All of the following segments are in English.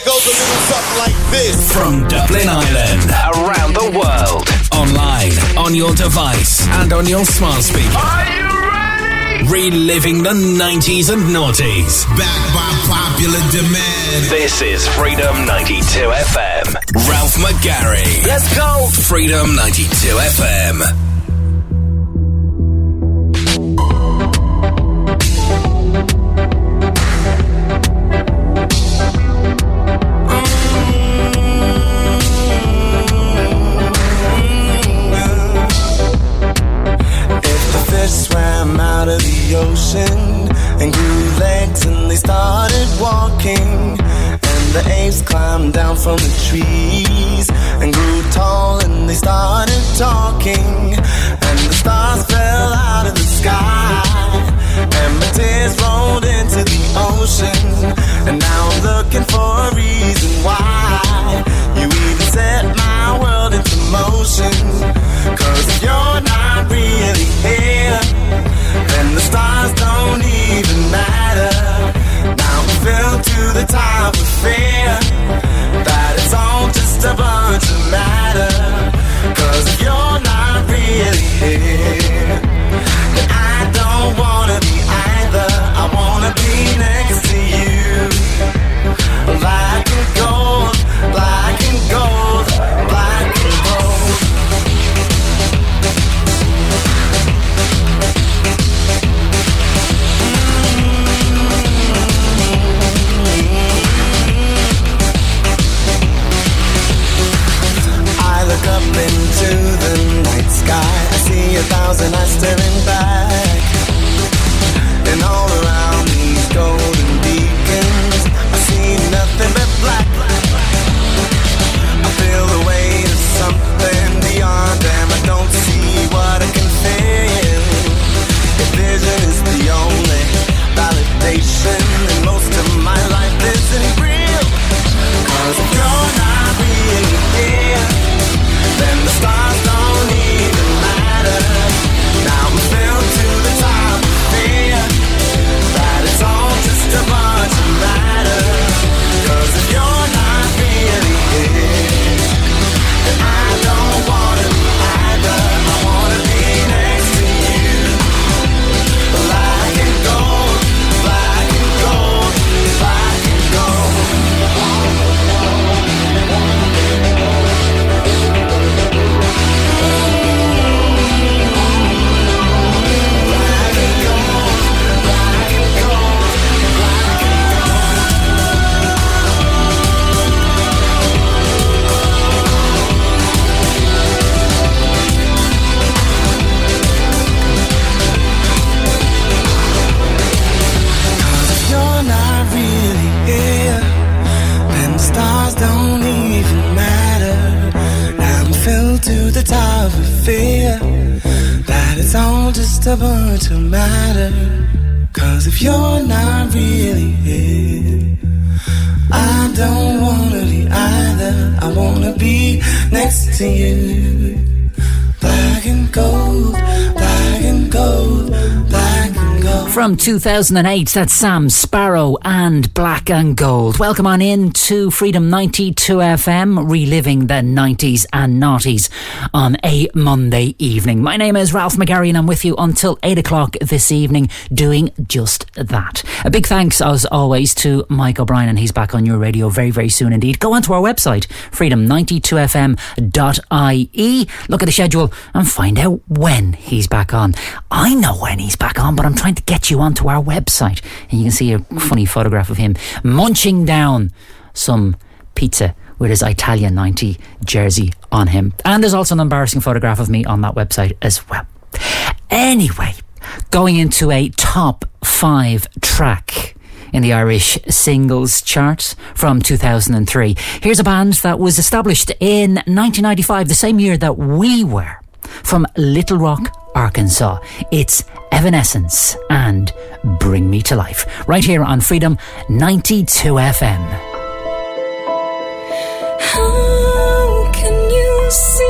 it goes a little something like this. From Dublin Island, around the world, online, on your device, and on your smart speaker. Are you ready? Reliving the 90s and noughties. Backed by popular demand. This is Freedom 92 FM. Ralph McGarry. Let's go. Freedom 92 FM. 2008, that's Sam Sparro and Black and Gold. Welcome on in to Freedom 92 FM, reliving the 90s and noughties on a Monday evening. My name is Ralph McGarry and I'm with you until 8 o'clock this evening doing just that. A big thanks, as always, to Mike O'Brien and he's back on your radio very, very soon indeed. Go onto our website, freedom92fm.ie. Look at the schedule and find out when he's back on. I know when he's back on, but I'm trying to get you onto our website. And you can see a funny photograph of him munching down some pizza with his Italia 90 jersey on him. And there's also an embarrassing photograph of me on that website as well. Anyway, going into a top five track in the Irish singles chart from 2003. Here's a band that was established in 1995, the same year that we were, from Little Rock, Arkansas. It's Evanescence and Bring Me to Life, right here on Freedom 92 FM. How can you see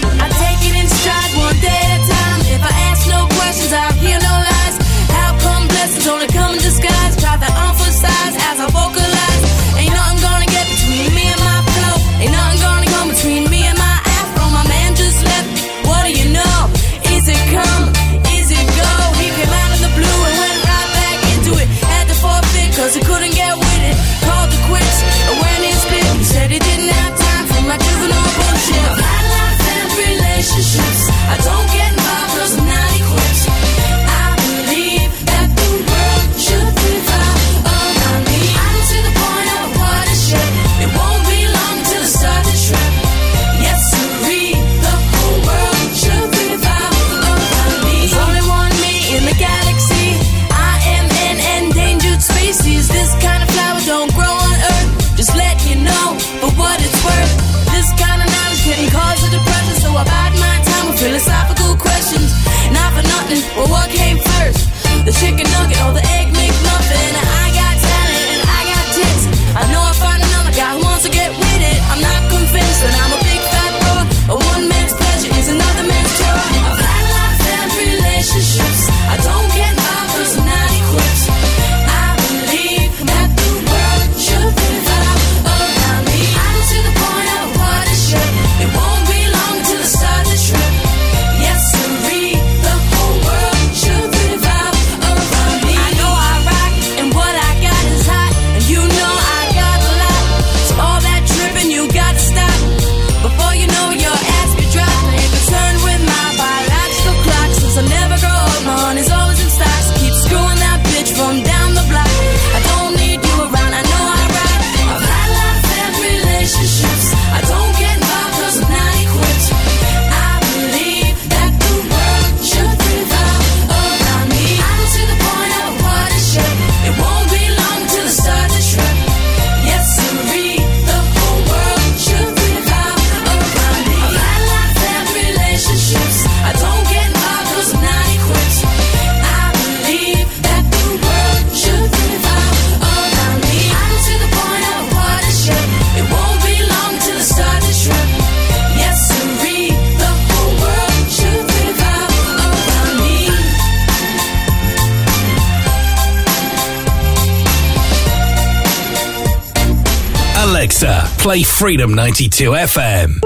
Play Freedom 92 FM.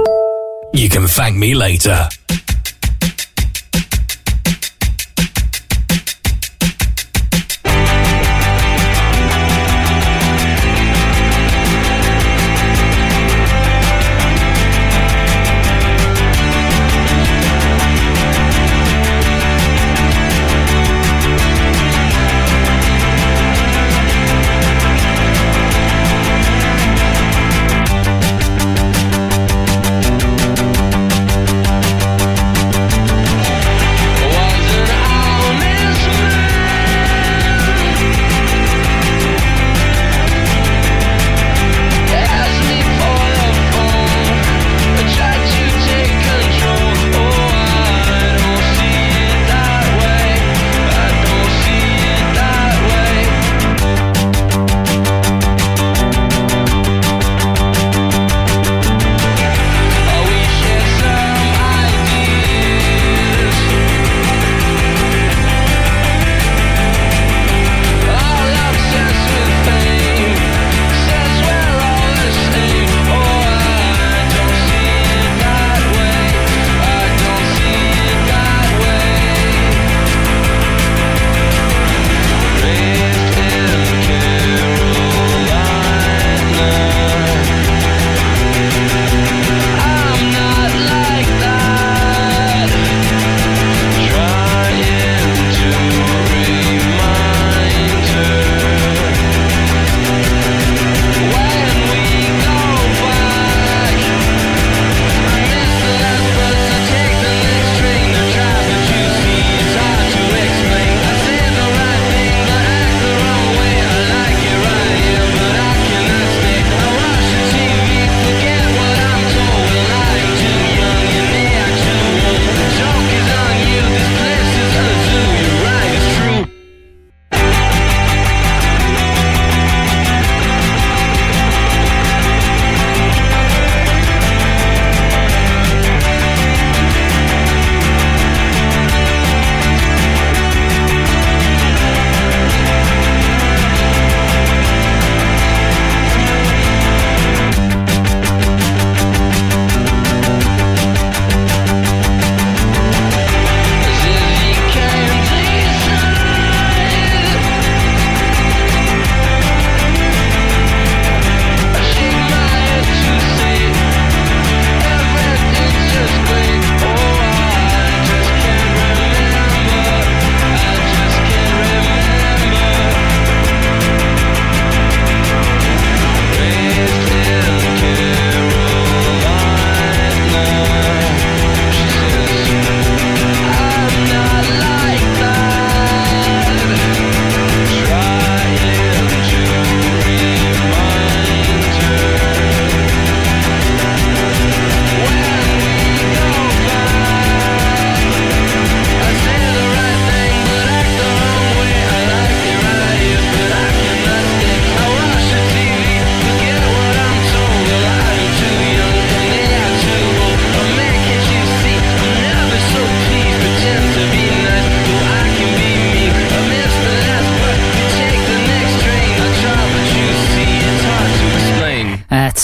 You can thank me later.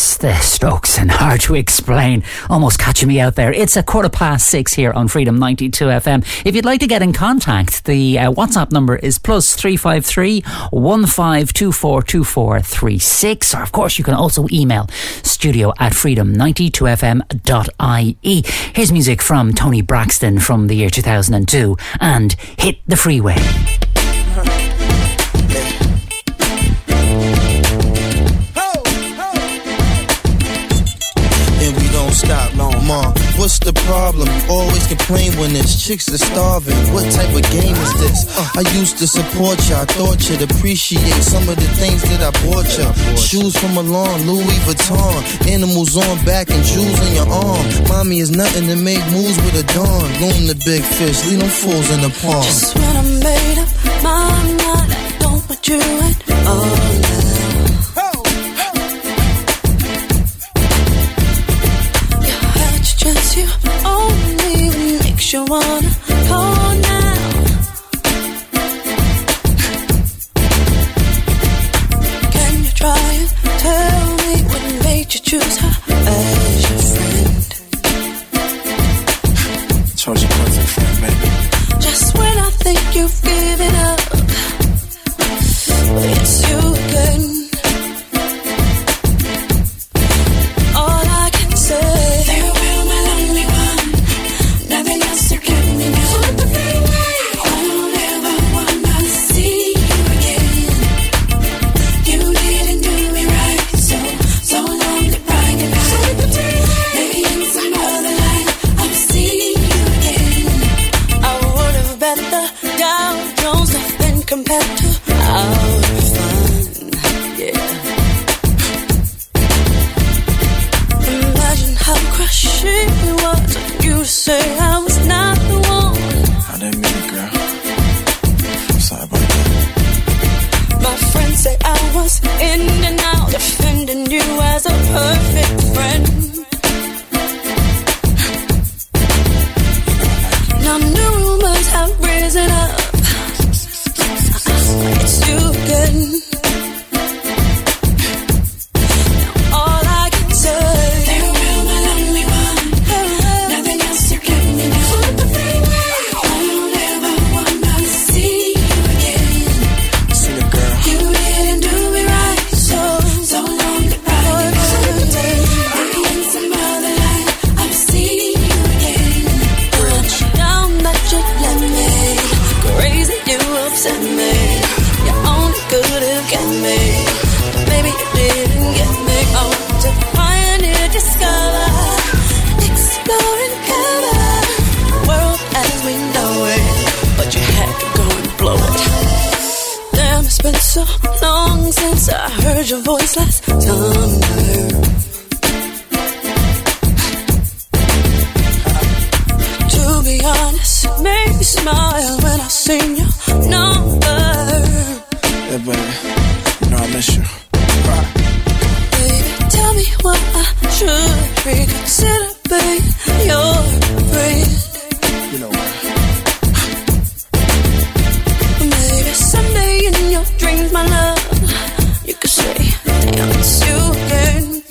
Strokes and hard to explain. Almost catching me out there. It's a quarter past six here on Freedom 92 FM. If you'd like to get in contact, the uh, WhatsApp number is plus 353 15242436. Or, of course, you can also email studio at freedom92fm.ie. Here's music from Toni Braxton from the year 2002 and Hit the Freeway. What's the problem? Always complain when there's chicks that starving. What type of game is this? I used to support you. I thought you'd appreciate some of the things that I bought you. Shoes from Milan, Louis Vuitton, animals on back and jewels on your arm. Mommy is nothing to make moves with a dawn. Loom the big fish, leave them fools in the pond. Just when I made up my mind, I don't want you at all you only makes you wanna call now. Can you try and tell me what made you choose her as your friend? Chose your perfect friend, baby. Just when I think you've given up, it's you you say I was not the one. I didn't mean it, girl. Sorry about that. My friends say I was in and out, defending you as a perfect friend. Now new rumors have risen up. It's you again. So long since I heard your voice last summer. To be honest, it made me smile when I seen your number. Yeah, baby. You know I miss you. Baby, tell me what I should reconsider being your friend. Dreams, my love, you could say, damn, it's you again.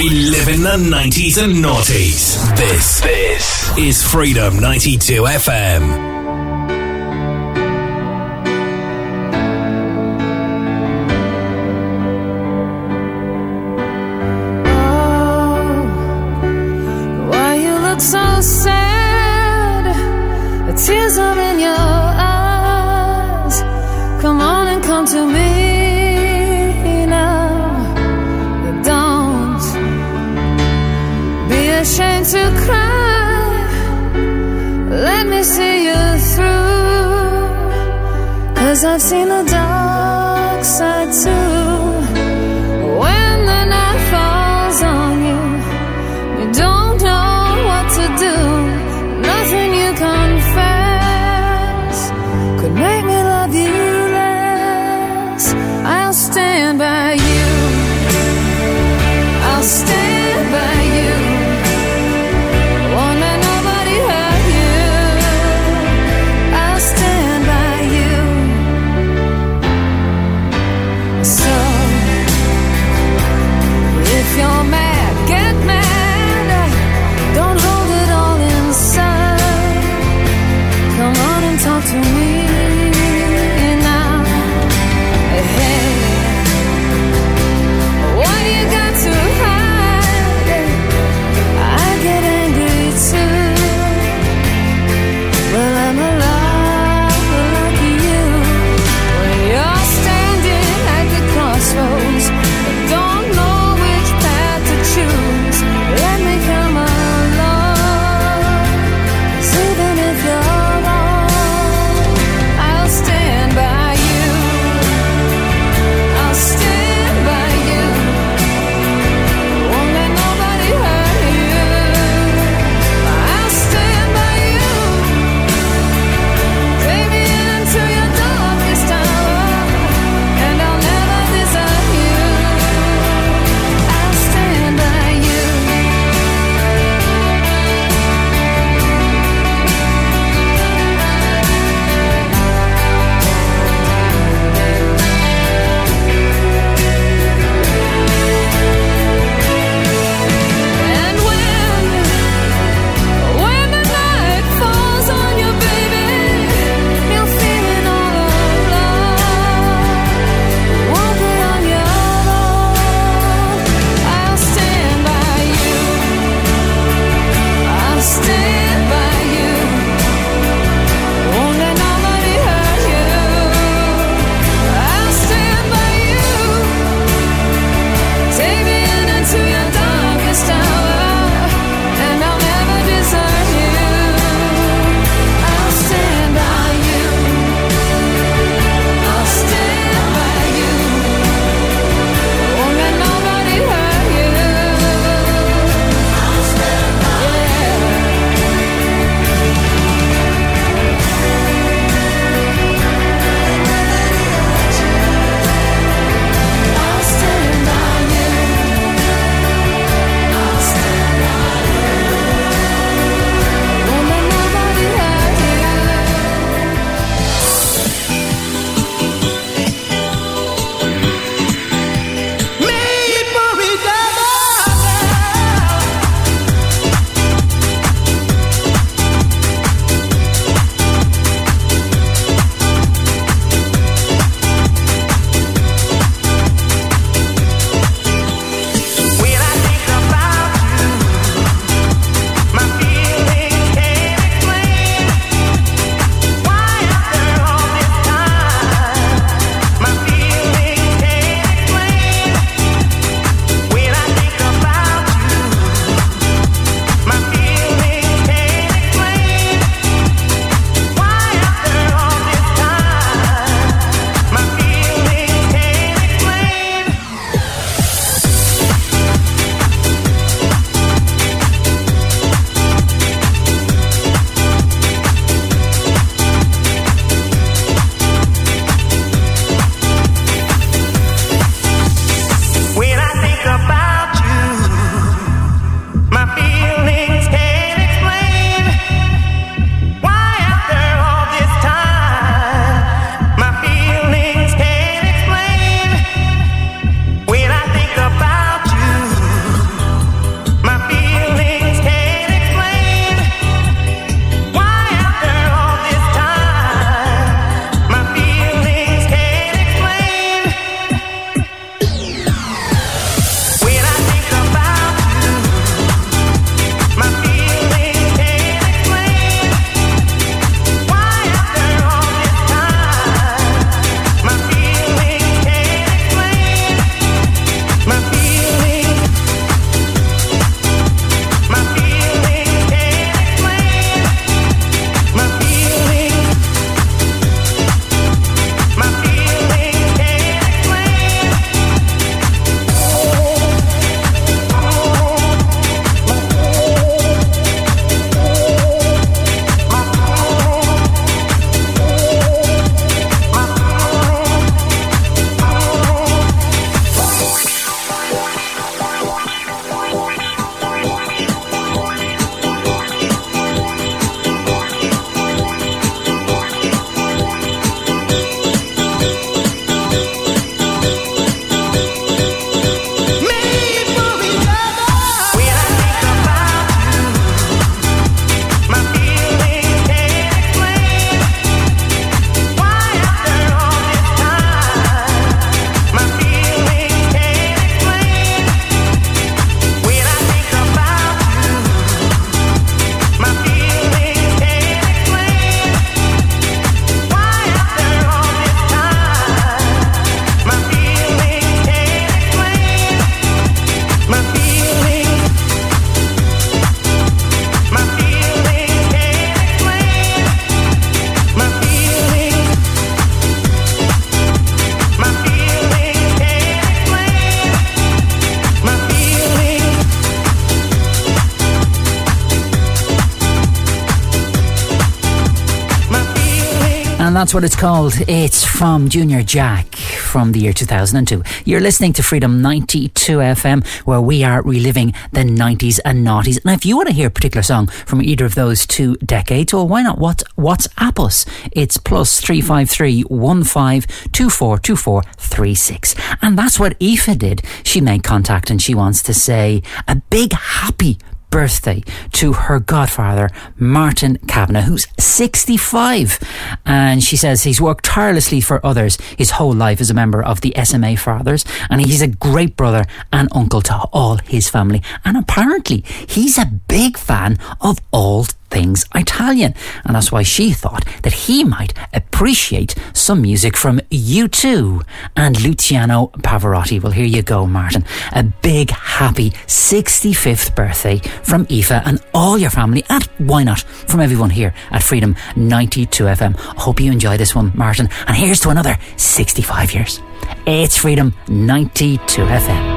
We live in the 90s and noughties. This, this is Freedom 92 FM. Cause I've seen the dark side too. That's what it's called. It's from Junior Jack from the year 2002. You're listening to Freedom 92 FM, where we are reliving the 90s and noughties. Now, if you want to hear a particular song from either of those two decades, well, why not? What WhatsApp us? It's plus 353 15242436. And that's what Aoife did. She made contact and she wants to say a big happy birthday to her godfather, Martin Kavanagh, who's 65. And she says he's worked tirelessly for others his whole life as a member of the SMA Fathers, and he's a great brother and uncle to all his family. And apparently, he's a big fan of all things Italian. And that's why she thought that he might appreciate some music from U2 and Luciano Pavarotti. Well, here you go, Martin. A big, happy 65th birthday from Aoife and all your family, and why not, from everyone here at Freedom 92 FM. Hope you enjoy this one, Martin. And here's to another 65 years. It's Freedom 92 FM.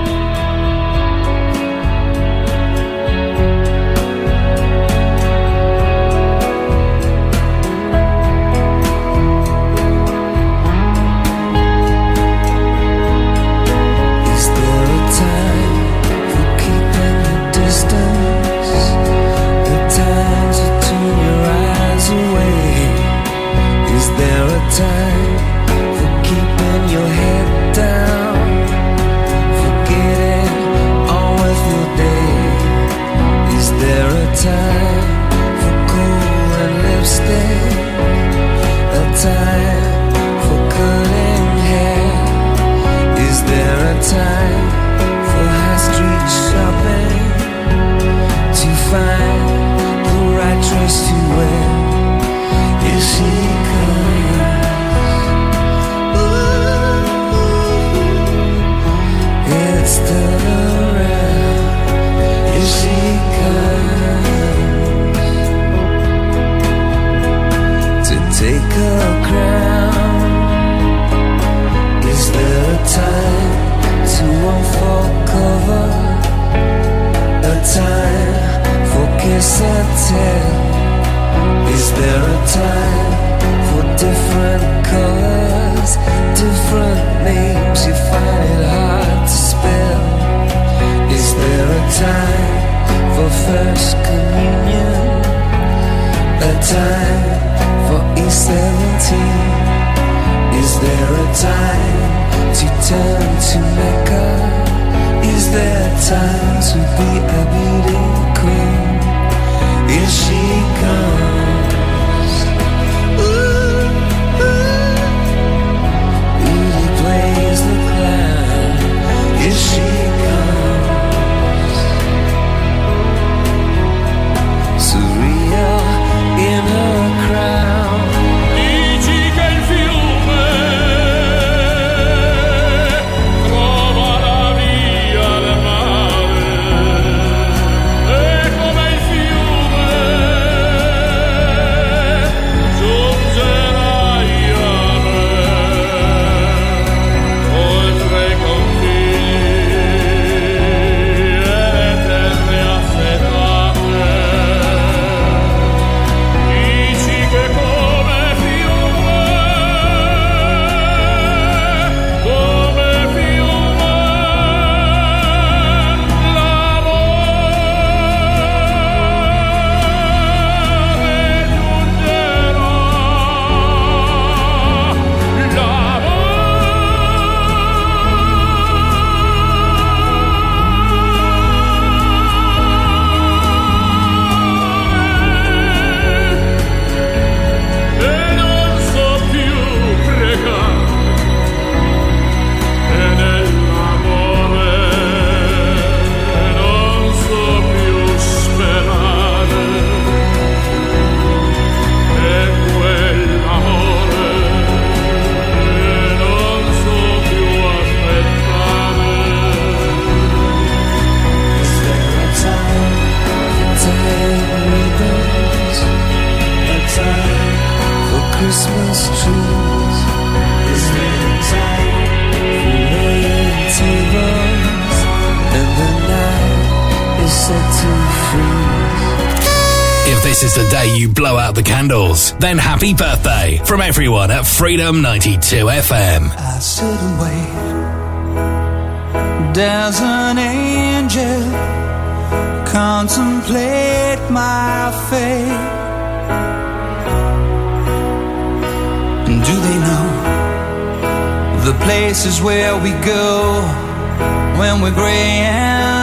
Then happy birthday from everyone at Freedom 92 FM. I sit and wait. Does an angel contemplate my fate? Do they know the places where we go when we're gray and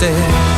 instead.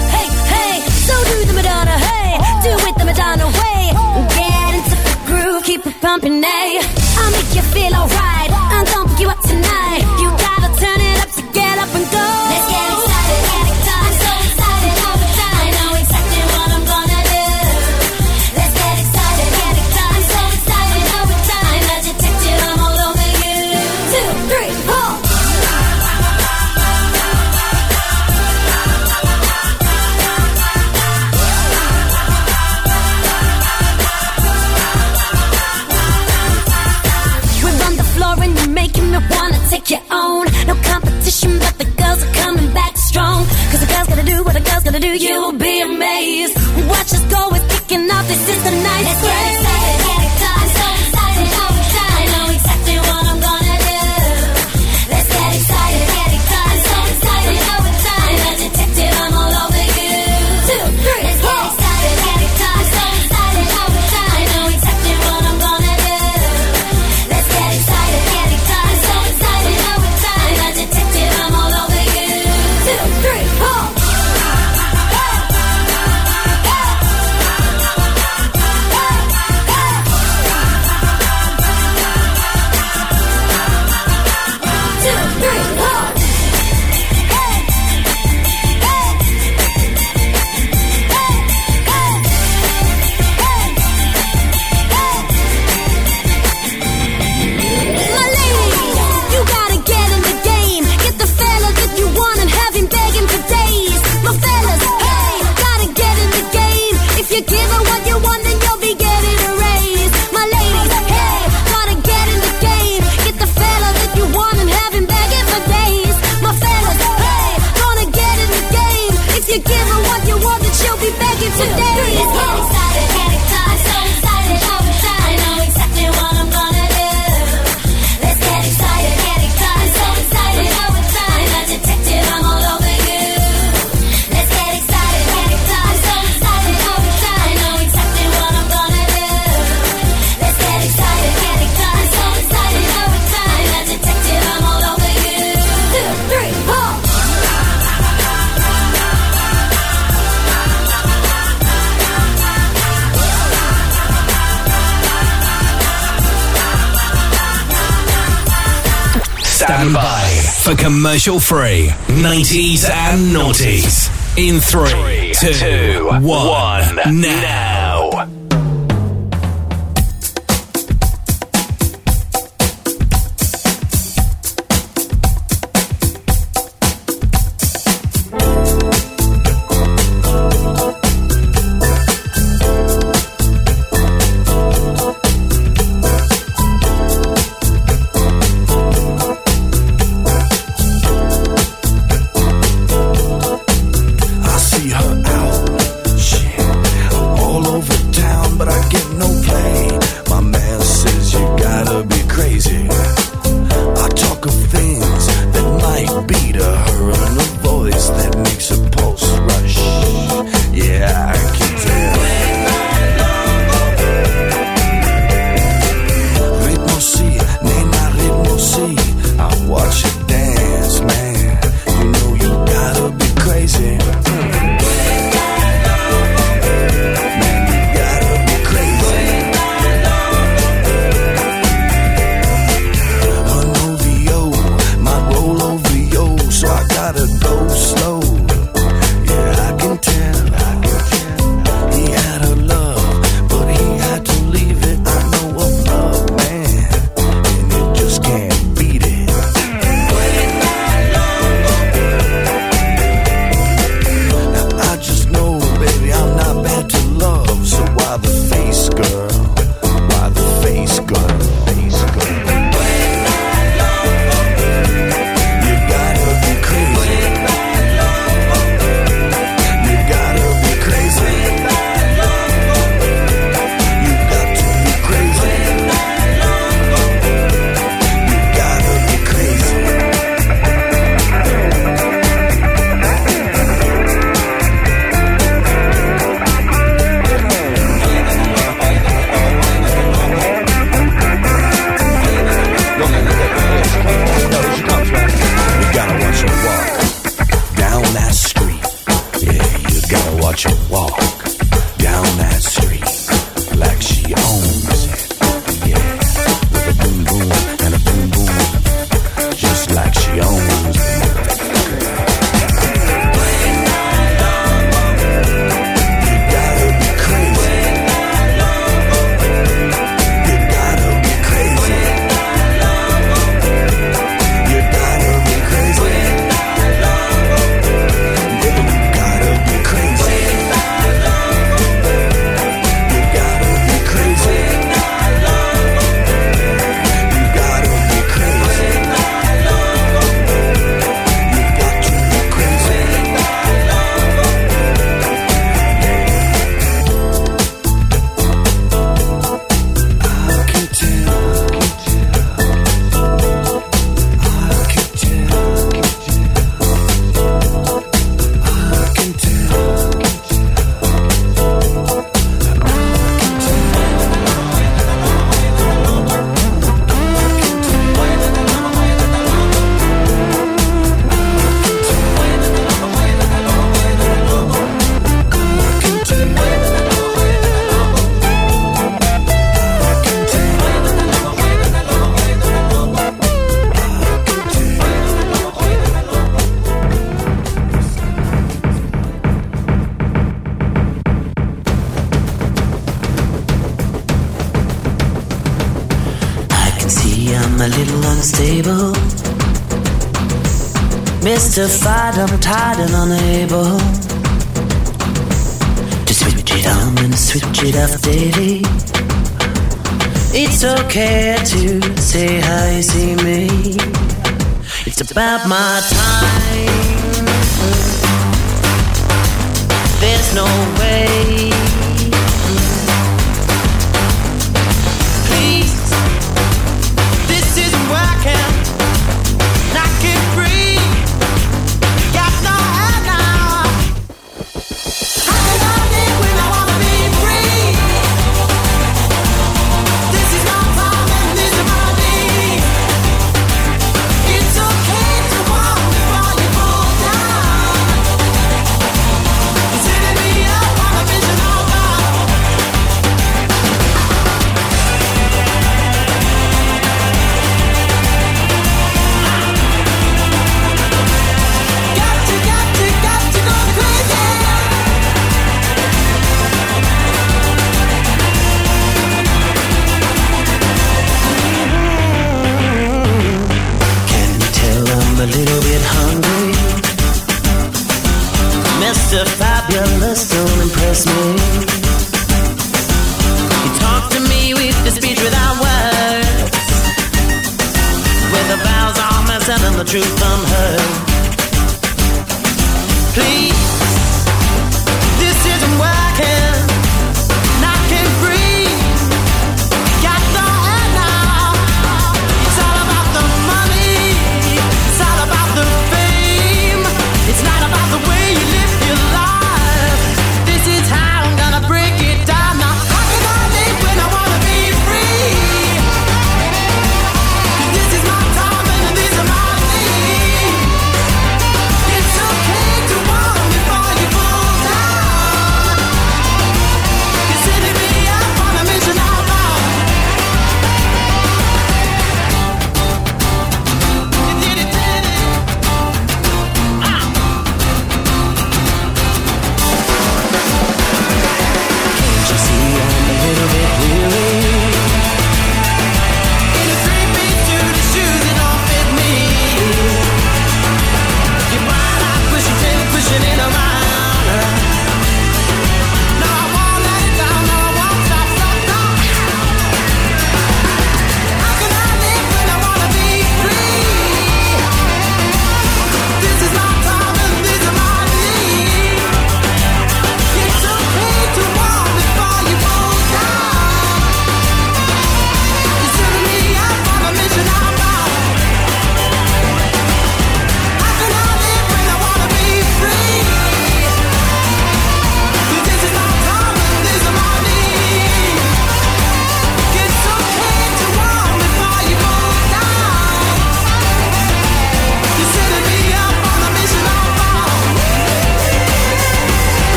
you'll be amazed. Watch us go, we're kicking off, this is the night. Let's commercial free. 90s and noughties. In three, two, one, now. justified, I'm tired and unable to switch it on and switch it off daily. It's okay to say how you see me. It's about my time.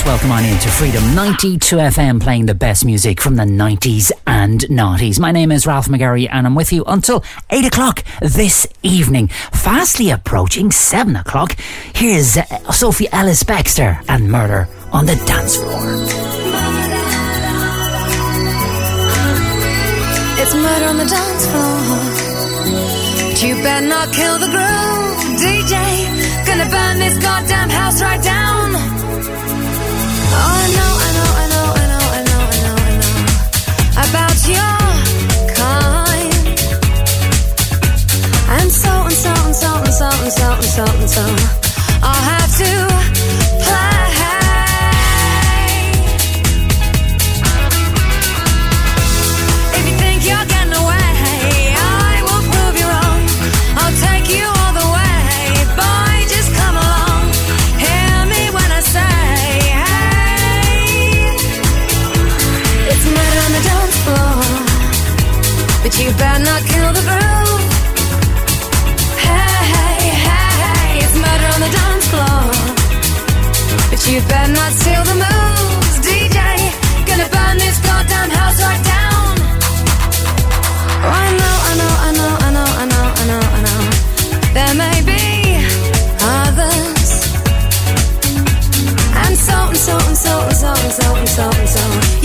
course, welcome on into Freedom 92 FM, playing the best music from the 90s and noughties. My name is Ralph McGarry, and I'm with you until 8 o'clock this evening. Fastly approaching 7 o'clock, here's uh, Sophie Ellis-Bextor and Murder on the Dance Floor. It's murder on the dance floor. But you better not kill the groove, DJ. Gonna burn this goddamn house right down something, something, something, something. I'll have to song. So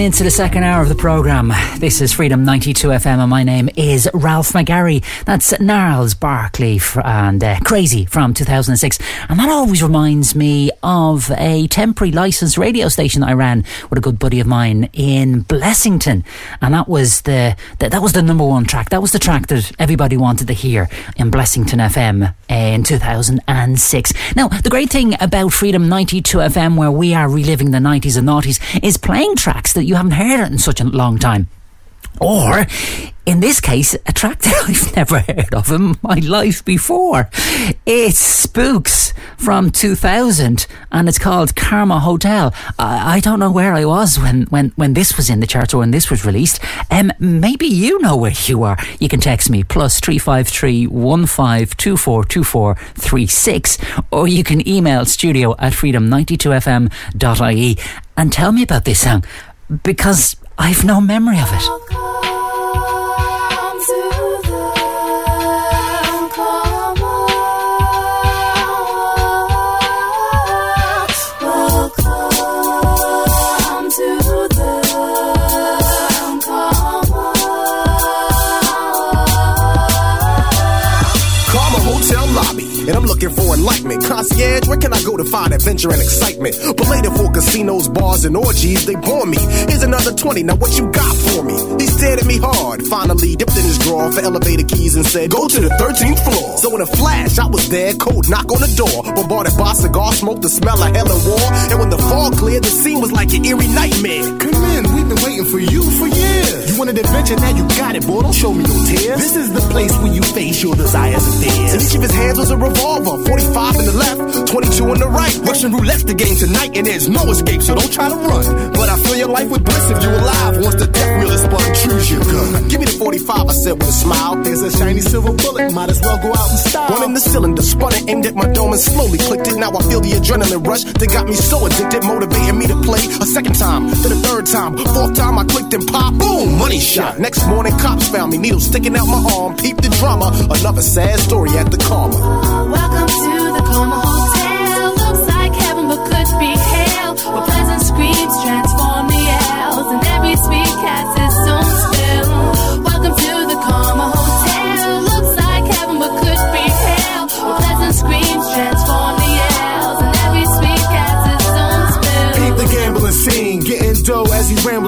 on into the second hour of the programme. This is Freedom 92 FM and my name is Ralph McGarry. That's Gnarls Barkley and uh, Crazy from 2006. And that always reminds me of a temporary licensed radio station that I ran with a good buddy of mine in Blessington. And that was the, the that was the number one track. That was the track that everybody wanted to hear in Blessington FM in 2006. Now, the great thing about Freedom 92 FM, where we are reliving the 90s and noughties, is playing tracks that you haven't heard in such a long time. Or, in this case, a track that I've never heard of in my life before. It's Spooks from 2000 and it's called Karma Hotel. I, I don't know where I was when, when, when this was in the charts or when this was released. Um, maybe you know where you are. You can text me plus 353 15242436 or you can email studio at freedom92fm.ie and tell me about this song because I've no memory of it. Karma Hotel lobby, and I'm looking for enlightenment. Concierge, where can I go to find adventure and excitement? But later for casinos, bars, and orgies, they bore me. Here's another 20, now what you got for me? He stared at me hard, finally dipped in his drawer for elevator keys and said, Go to the 13th floor. So in a flash, I was there, cold knock on the door. Bombarded by cigar smoke, the smell of hell and war. And when the fog cleared, the scene was like an eerie nightmare. Come in, we've been waiting for you for years. You wanted adventure, now you got it, boy. Don't show me no tears. This is the place where you face your desires and fears. And each of his hands was a revolver, 45 in the left, 22 in the right. Russian roulette's the game tonight, and there's no escape, so don't try to run. But I fill your life with bliss if you're alive. Once the death wheel is spun, choose your gun. Give me the 45, I said with a smile. There's a shiny silver bullet, might as well go out in style. One in the cylinder, spun it, aimed at my dome and slowly clicked it. Now I feel the adrenaline rush that got me so addicted, motivating me to play a second time, then a third time, fourth time I clicked and pop, boom, money shot. Next morning, cops found me, needles sticking out my arm. Peep the drama, another sad story at the karma. Welcome to the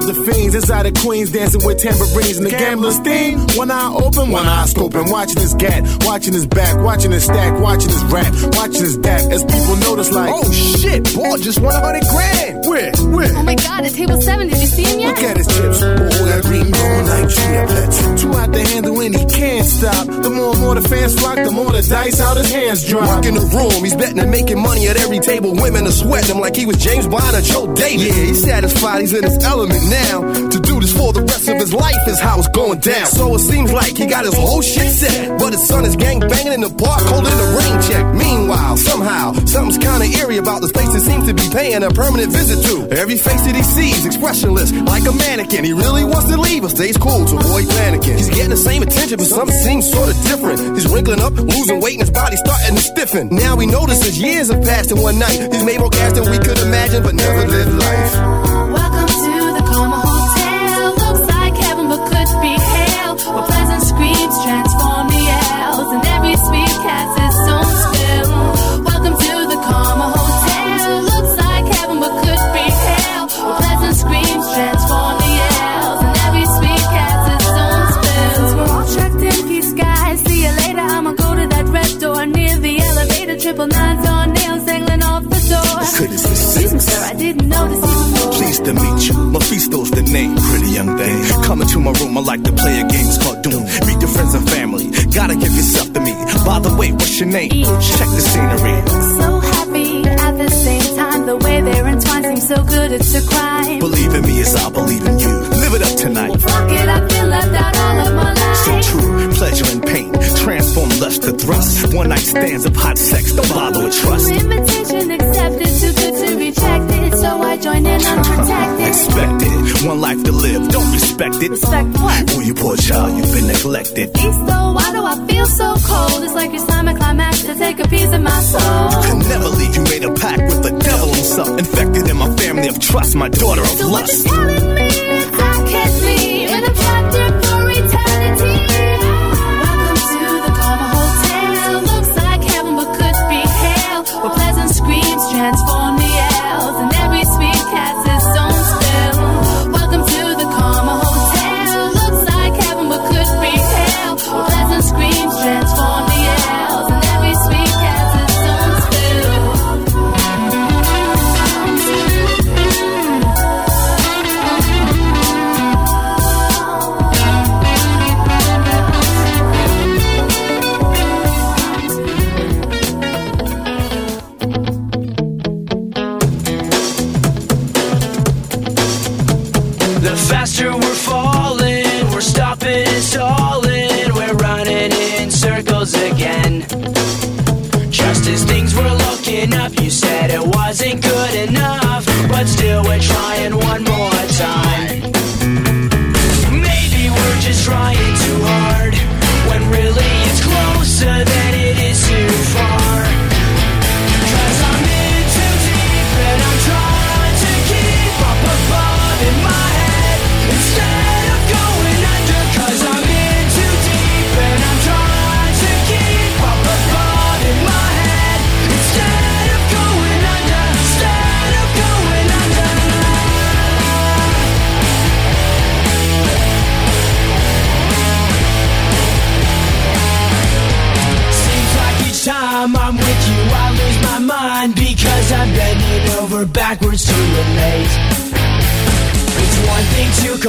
as he with the fiends. Inside of Queens, dancing with tambourines and the gambler's theme. One eye open, one eye scoping, watching his gat, watching his back, watching his stack, watching his rap, watching his dap. As people notice, like, Oh shit, boy, just won a hundred grand. Where? Oh where? Oh my god, at table seven, did you see him yet? Look at his chips. Oh, that green going like triplets. Too out the handle and he can't stop. The more and more the fans flock, the more the dice out his hands drop. Walk in the room, he's betting and making money at every table. Women are sweating him like he was James Bond or Joe Davis. Yeah, he's satisfied, he's in his element now. To do this for the rest of his life is how it's going down. So it seems like he got his whole shit set. But his son is gang banging in the park, holding a rain check. Meanwhile, somehow, something's kinda eerie about this place that seems to be paying a permanent visit to. Every face that he sees, expressionless, like a mannequin. He really wants to leave, but stays cool to avoid panicking. He's getting the same attention, but something seems sorta different. He's wrinkling up, losing weight, and his body's starting to stiffen. Now we notice as years have passed in one night. He's made more cash than we could imagine, but never lived life. Goodness, this Excuse me, sir. I didn't notice you before. Pleased to meet you. Mephisto's the name, pretty young thing. Come into my room, I like to play a game it's called Doom. Meet your friends and family. Gotta give yourself to me. By the way, what's your name? Check the scenery. so happy at the same time. The way they're entwined seems so good, it's a crime. Believe in me as I believe in you. Live it up tonight. Fuck it, I've been left out all of my So true, pleasure and pain. Transform lust to thrust. One night stands of hot sex. Don't bother with trust. Invitation accepted, too good to reject it. So I join in unprotected. Expected. one life to live. Don't respect it. Respect what? Oh, you poor child, you've been neglected. East though, why do I feel so cold? It's like you're slamming climax to take a piece of my soul. Could never leave you made a pact with the devil himself. Infected in my family of trust, my daughter of So what lust. you're telling me screams transform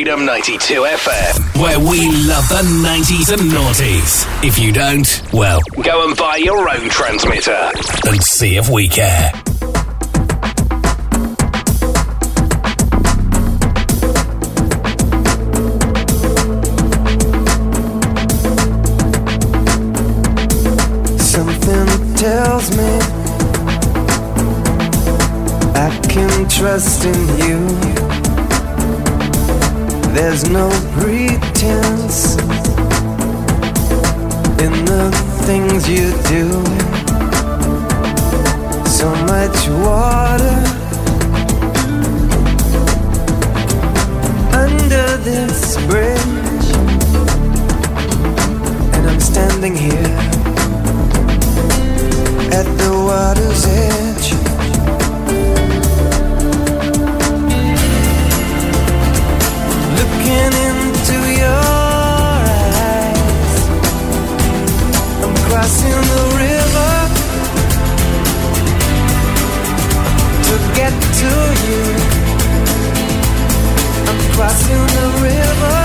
Freedom 92 FM, where we love the 90s and noughties. If you don't, well, go and buy your own transmitter and see if we care. Something tells me I can trust in you. There's no pretense in the things you do. So much water under this bridge, and I'm standing here at the water's edge. Crossing the river to get to you. I'm crossing the river,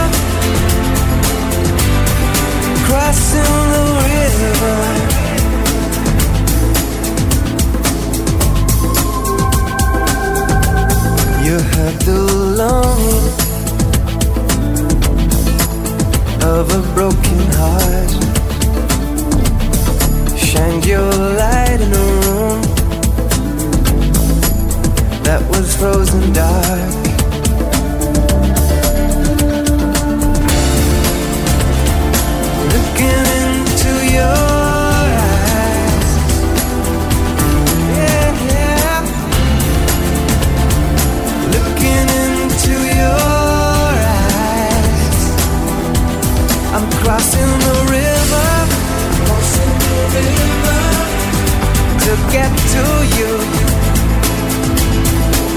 crossing the river. You the of a broken heart. Shined your light in a room that was frozen dark. Looking into your get to you.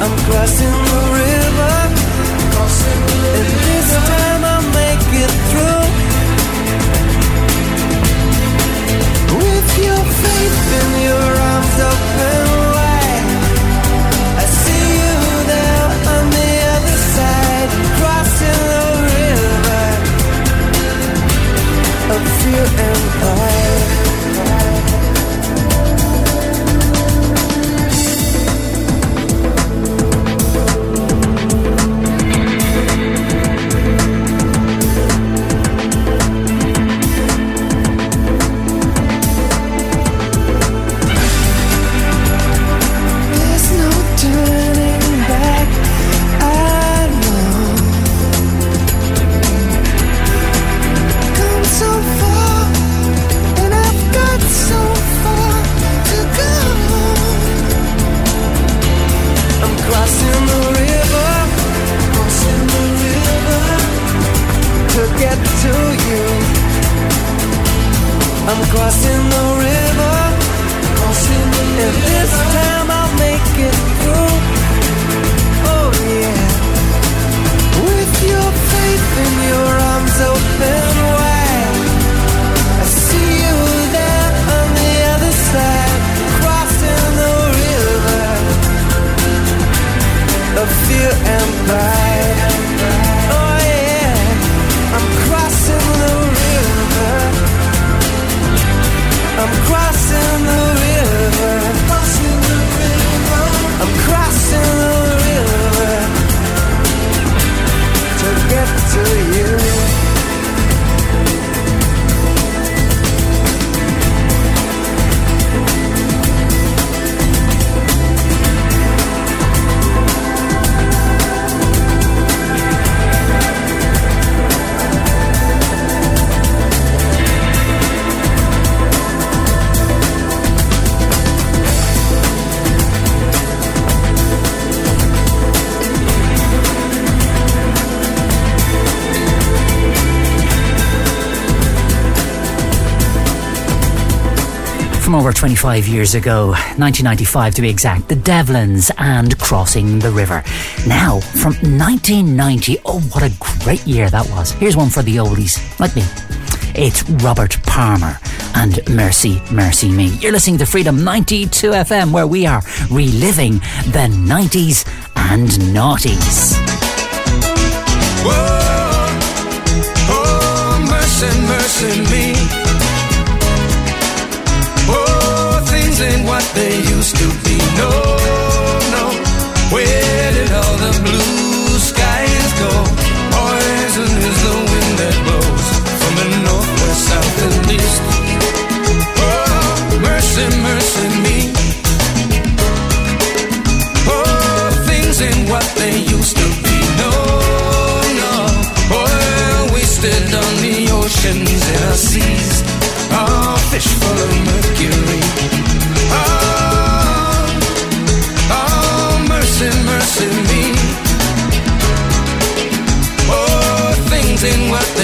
I'm crossing the river, crossing the river. and this time I'll make it through. With your faith and your 25 years ago, 1995 to be exact, the Devlins and Crossing the River. Now, from 1990, oh, what a great year that was. Here's one for the oldies, like me. It's Robert Palmer and Mercy, Mercy Me. You're listening to Freedom 92 FM, where we are reliving the 90s and noughties. Oh, mercy, mercy me. They used to be. No, no. Where did all the blue things in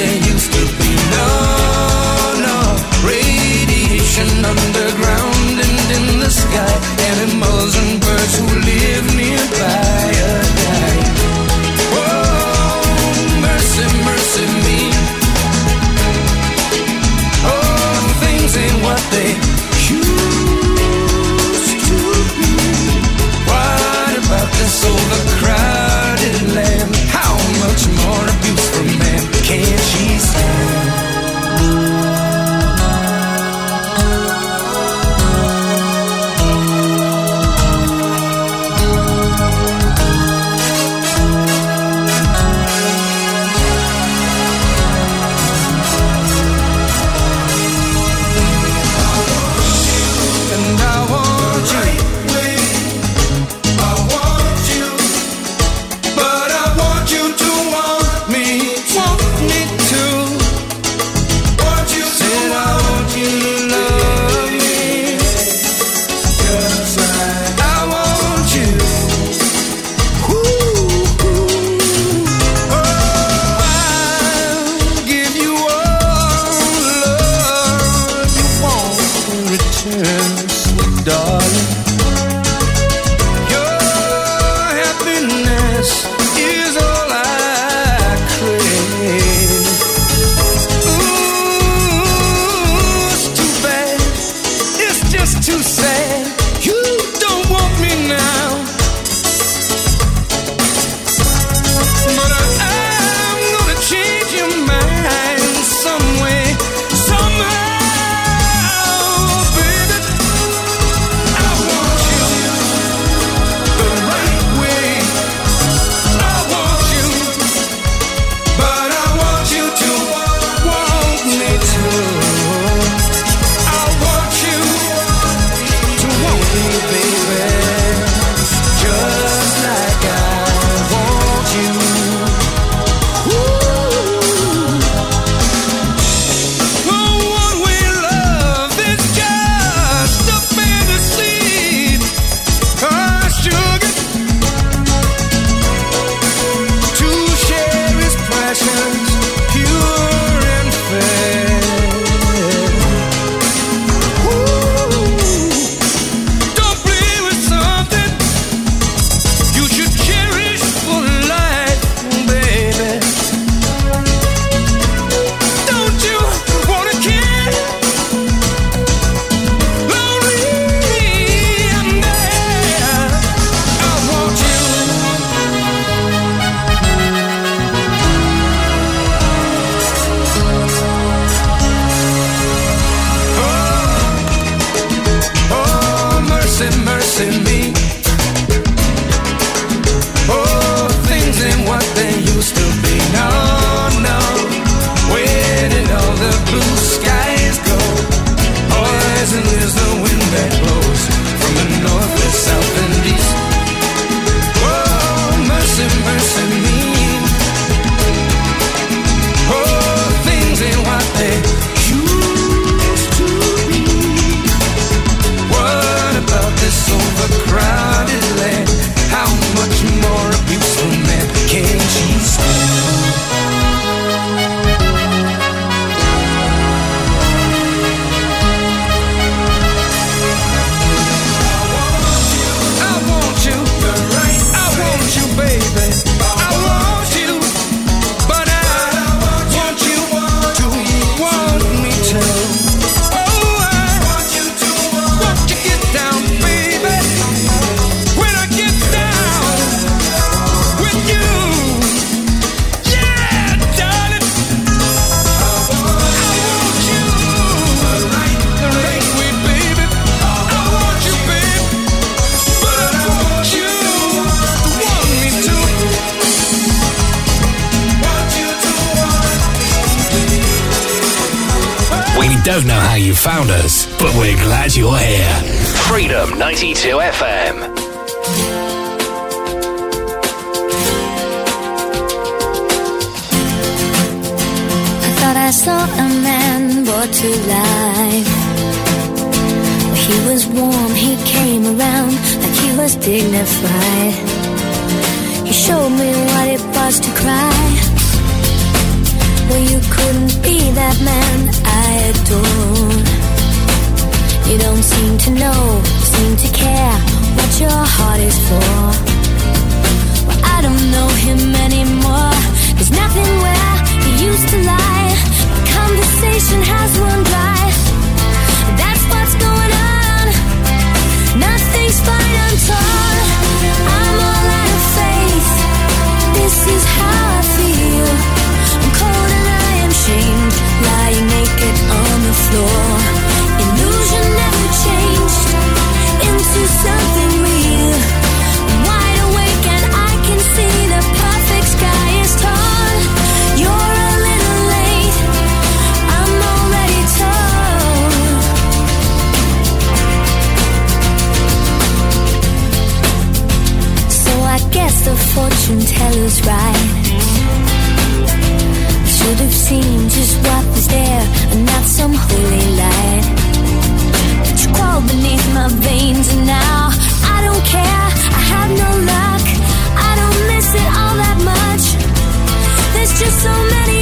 don't know how you found us, but we're glad you're here. Freedom 92 FM. I saw a man brought to life. He was warm, he came around like he was dignified. He showed me what it was to cry. Well, you couldn't be that man you don't seem to know, seem to care what your heart is for. Well, I don't know him anymore. There's nothing where he used to lie. Conversation has run dry. That's what's going on. Nothing's fine, I'm torn. I'm all out of faith. This is how I feel lying naked on the floor. Illusion never changed into something real. i wide awake and I can see the perfect sky is torn. You're a little late, I'm already. So I guess the fortune teller's right should have seen just what the stare and not some holy light. That you crawled beneath my veins and now I don't care. I have no luck. I don't miss it all that much. There's just so many.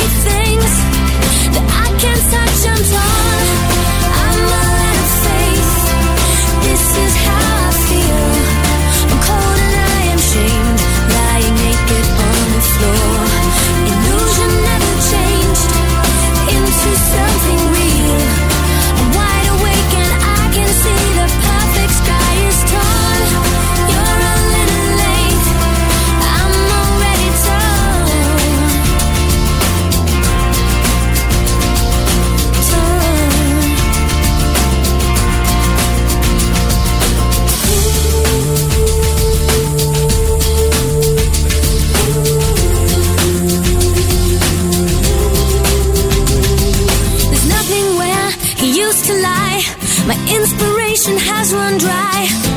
passion has run dry.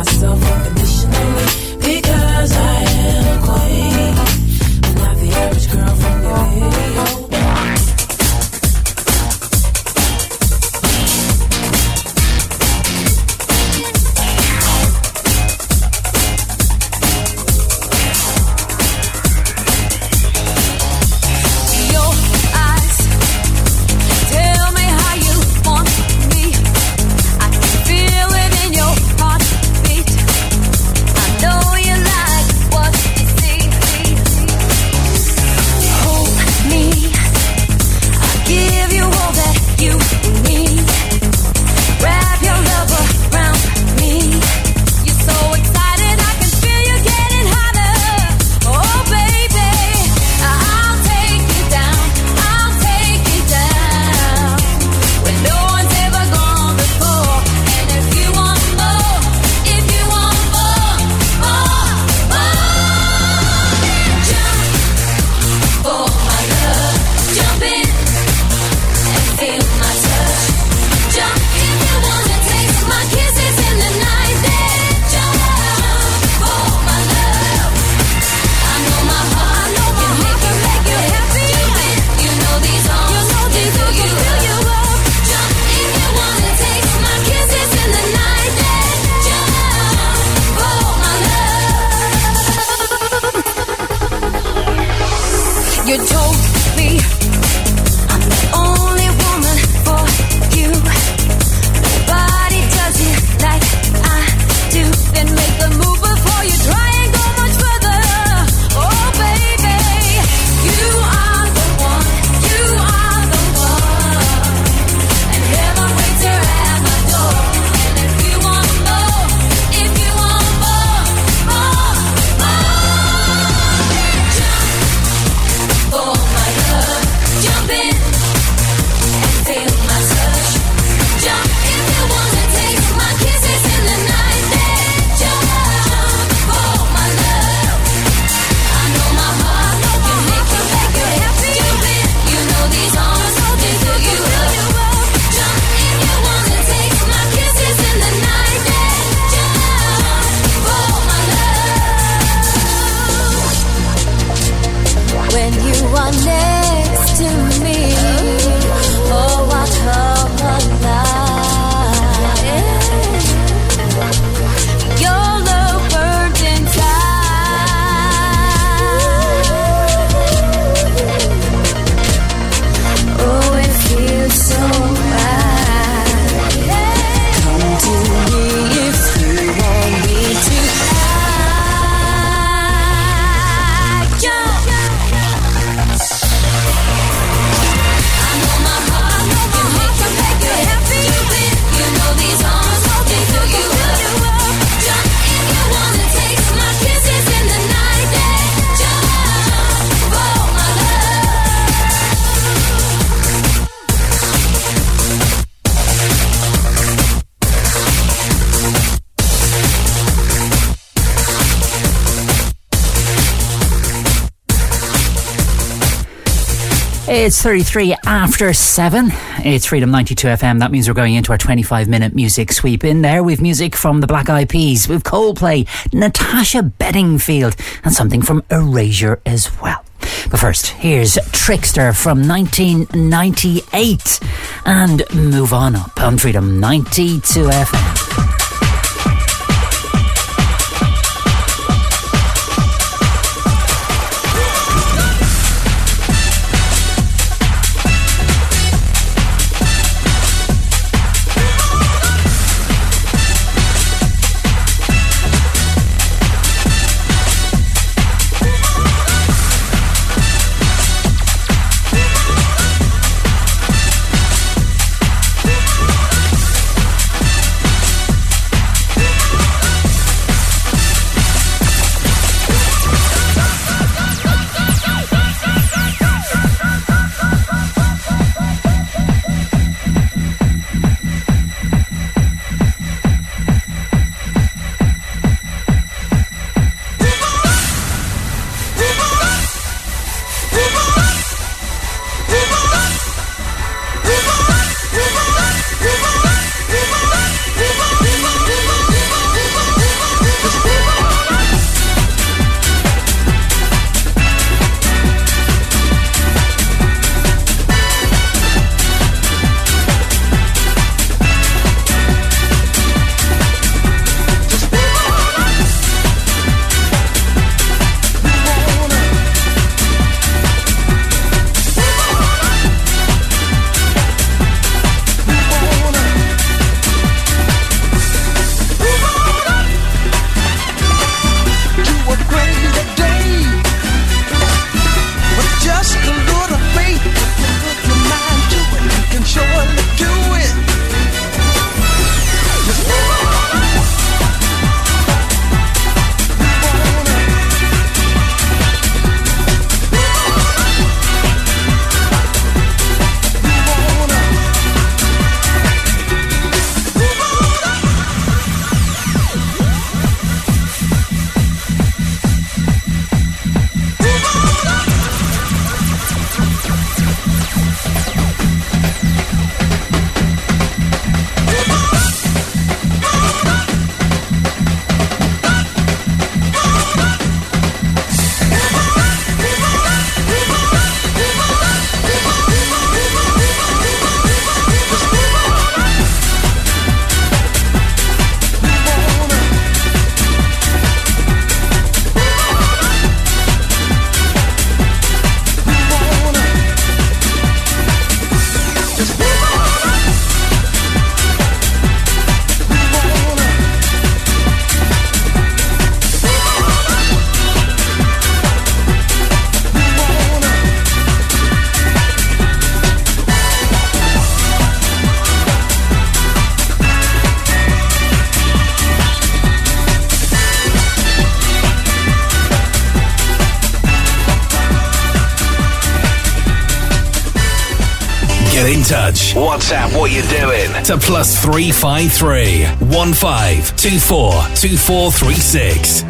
Learned to love It's 33 after 7. It's Freedom 92 FM. That means we're going into our 25 minute music sweep. In there, we've music from the Black Eyed Peas, we've Coldplay, Natasha Bedingfield, and something from Erasure as well. But first, here's Trickster from 1998 and move on up on Freedom 92 FM. WhatsApp what you're doing to plus 353 1524 2436.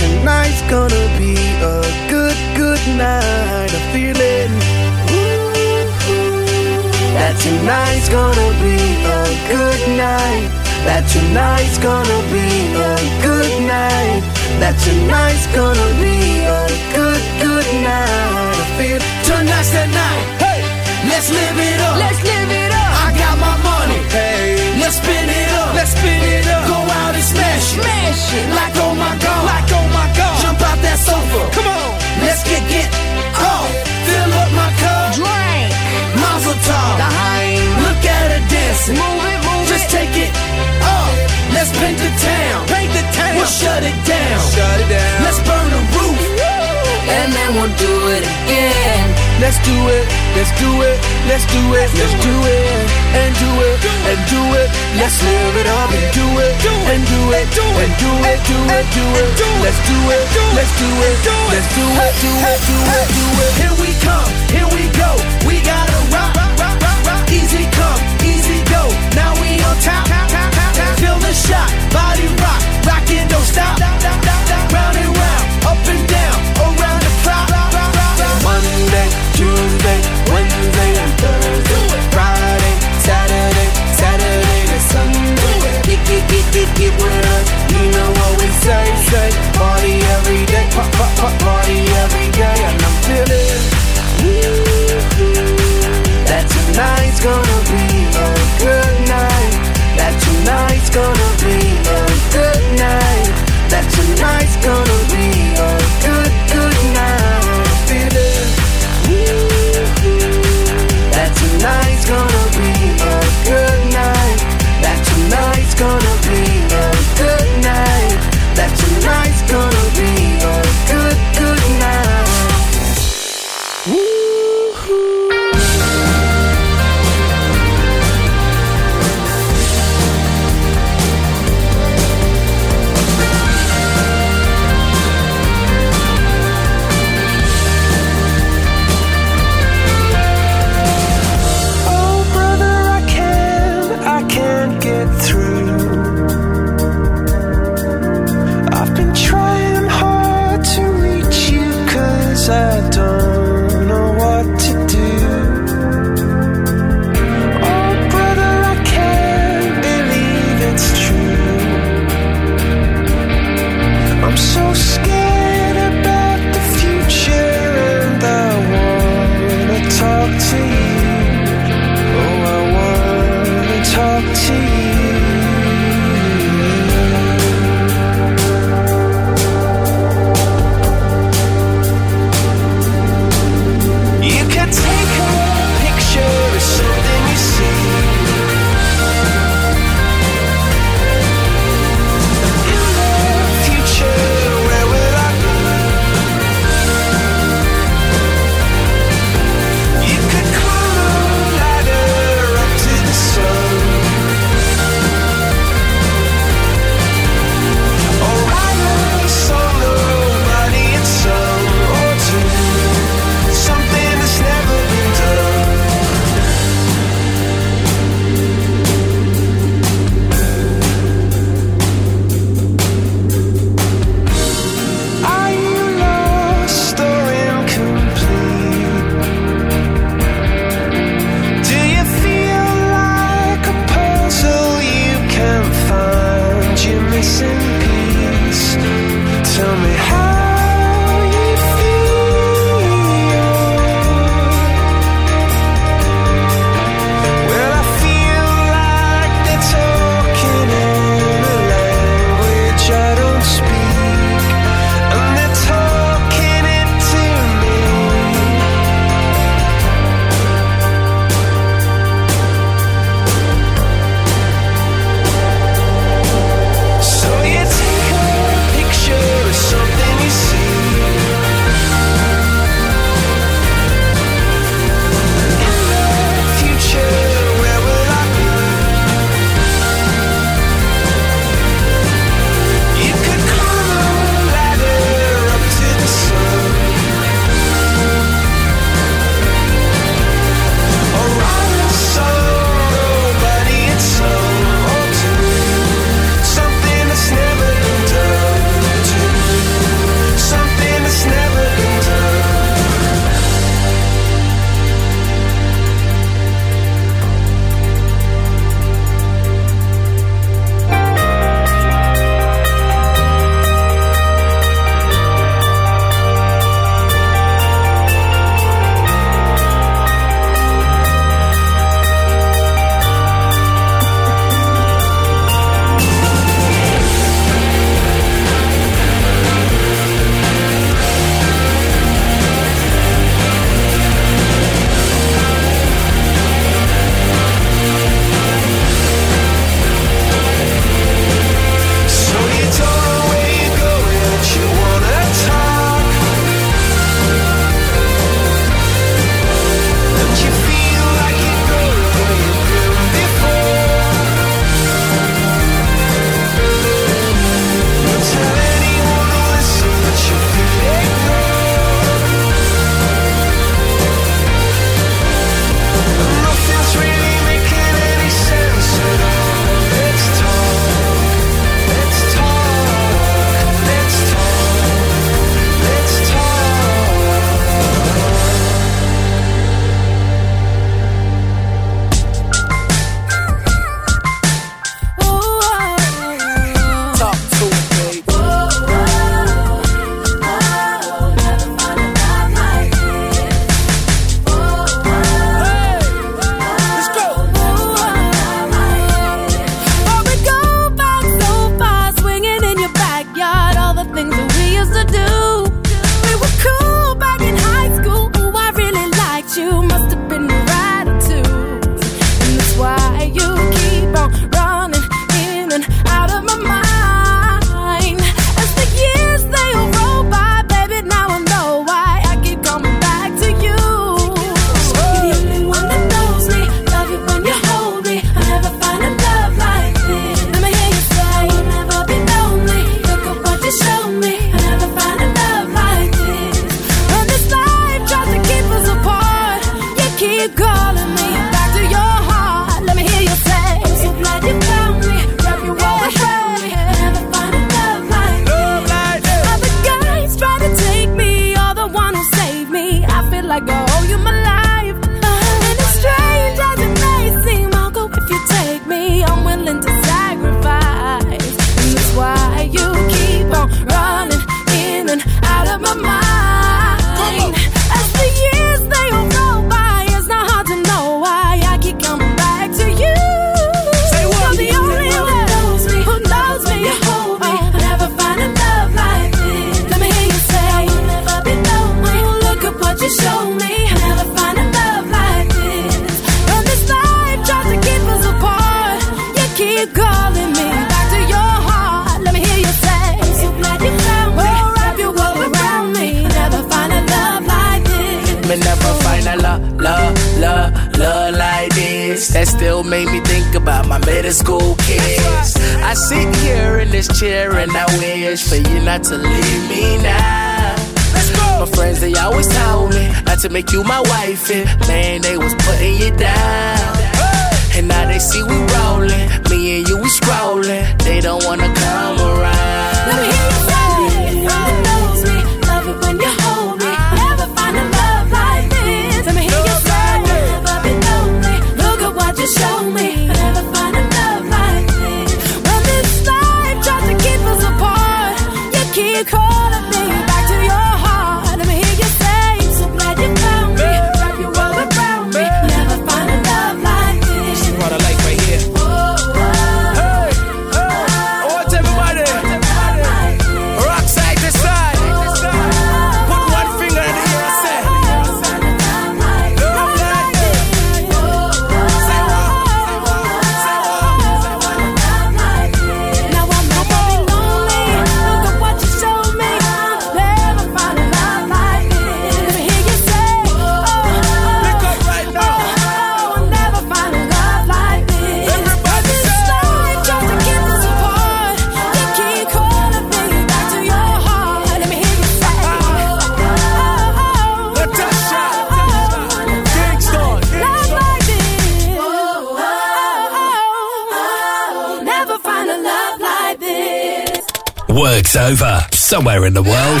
work's over somewhere in the world,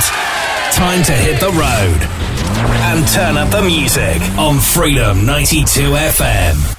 time to hit the road and turn up the music on Freedom 92 FM.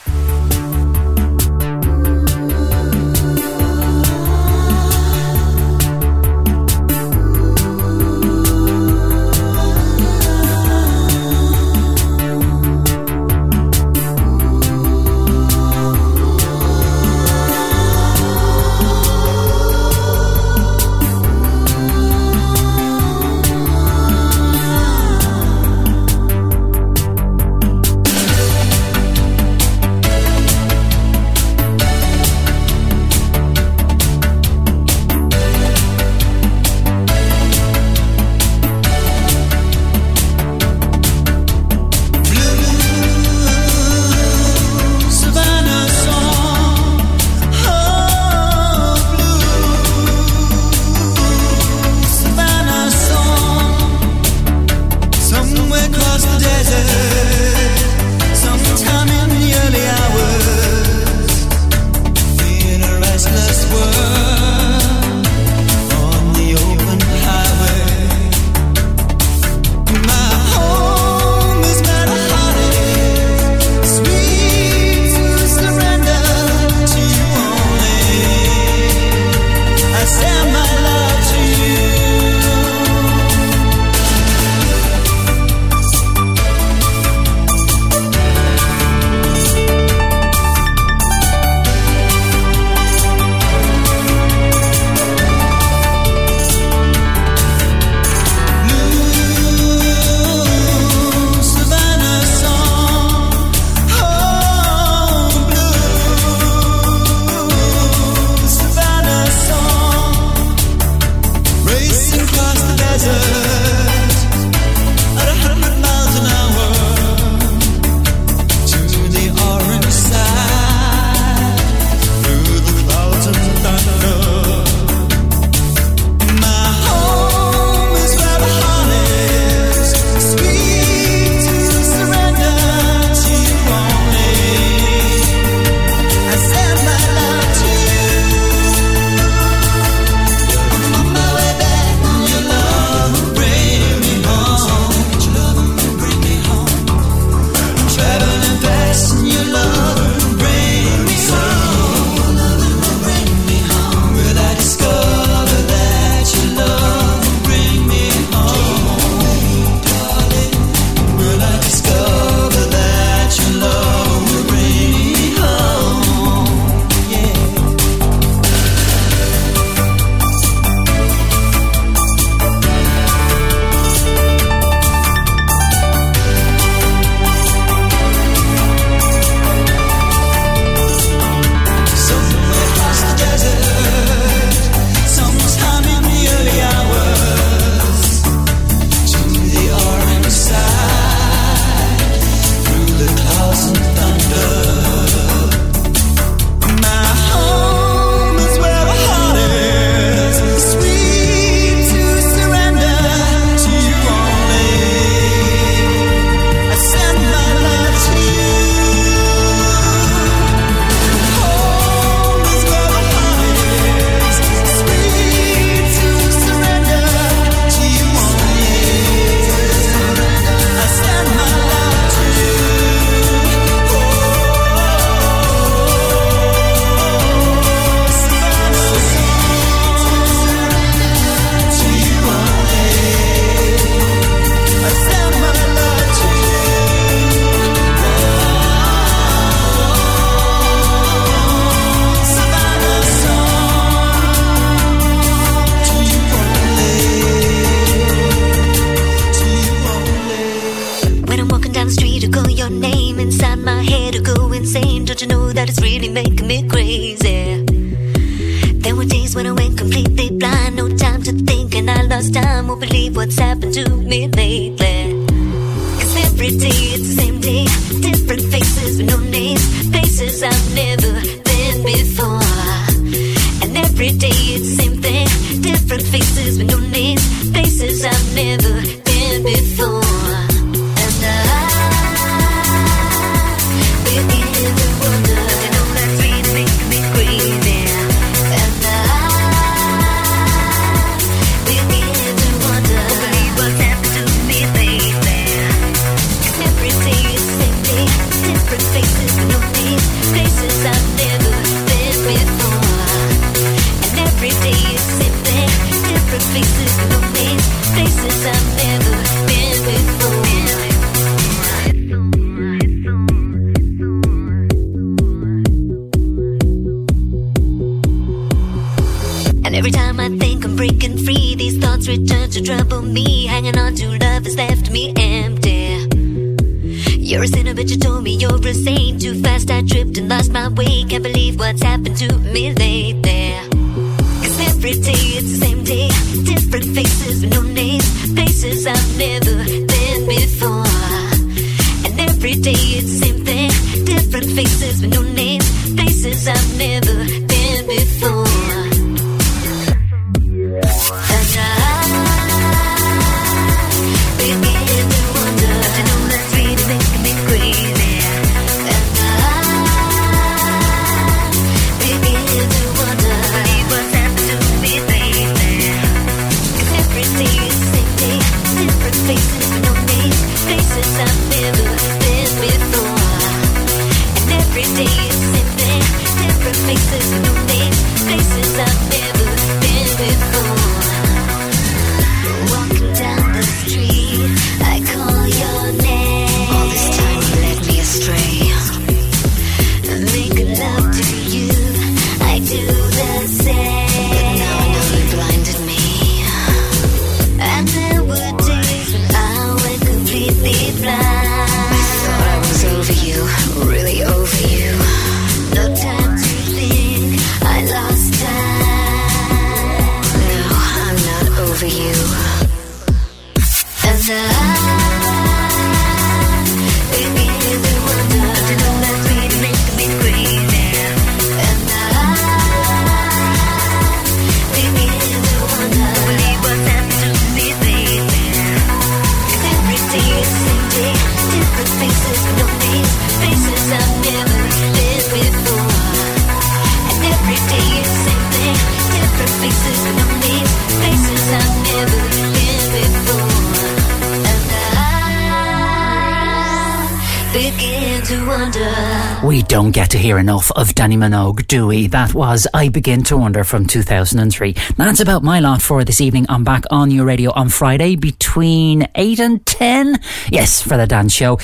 don't get to hear enough of Dannii Minogue, do we? That was I Begin to Wonder from 2003. That's about my lot for this evening. I'm back on your radio on Friday between 8 and 10. Yes, for the dance show.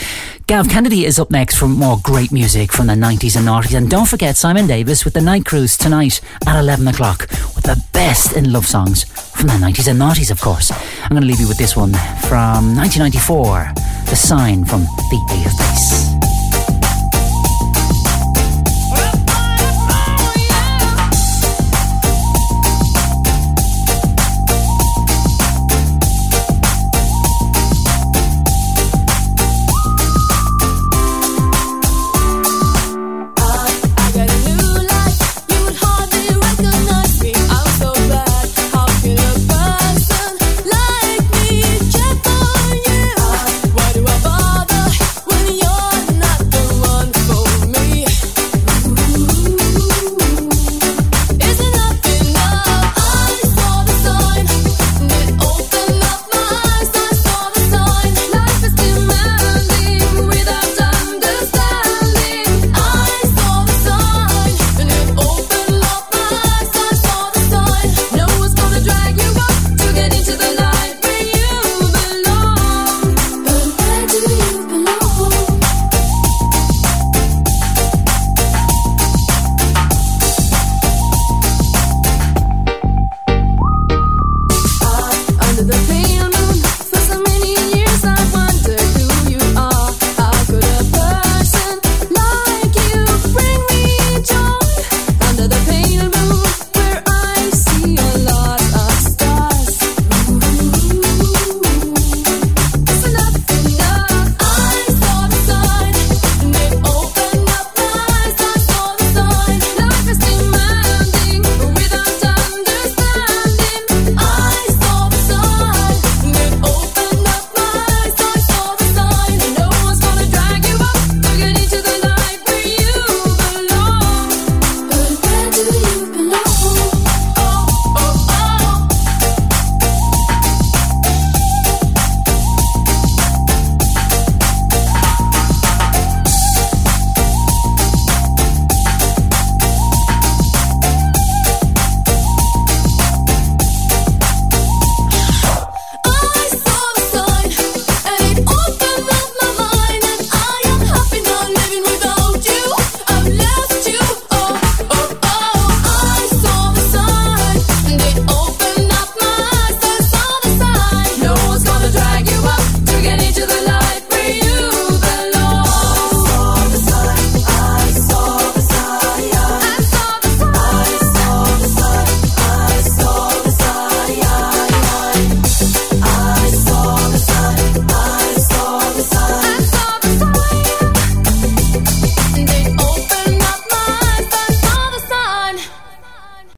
Gav Kennedy is up next for more great music from the 90s and Noughties. And don't forget Simon Davis with the Night Cruise tonight at 11 o'clock with the best in love songs from the 90s and Noughties, of course. I'm going to leave you with this one from 1994 The Sign from The Eight of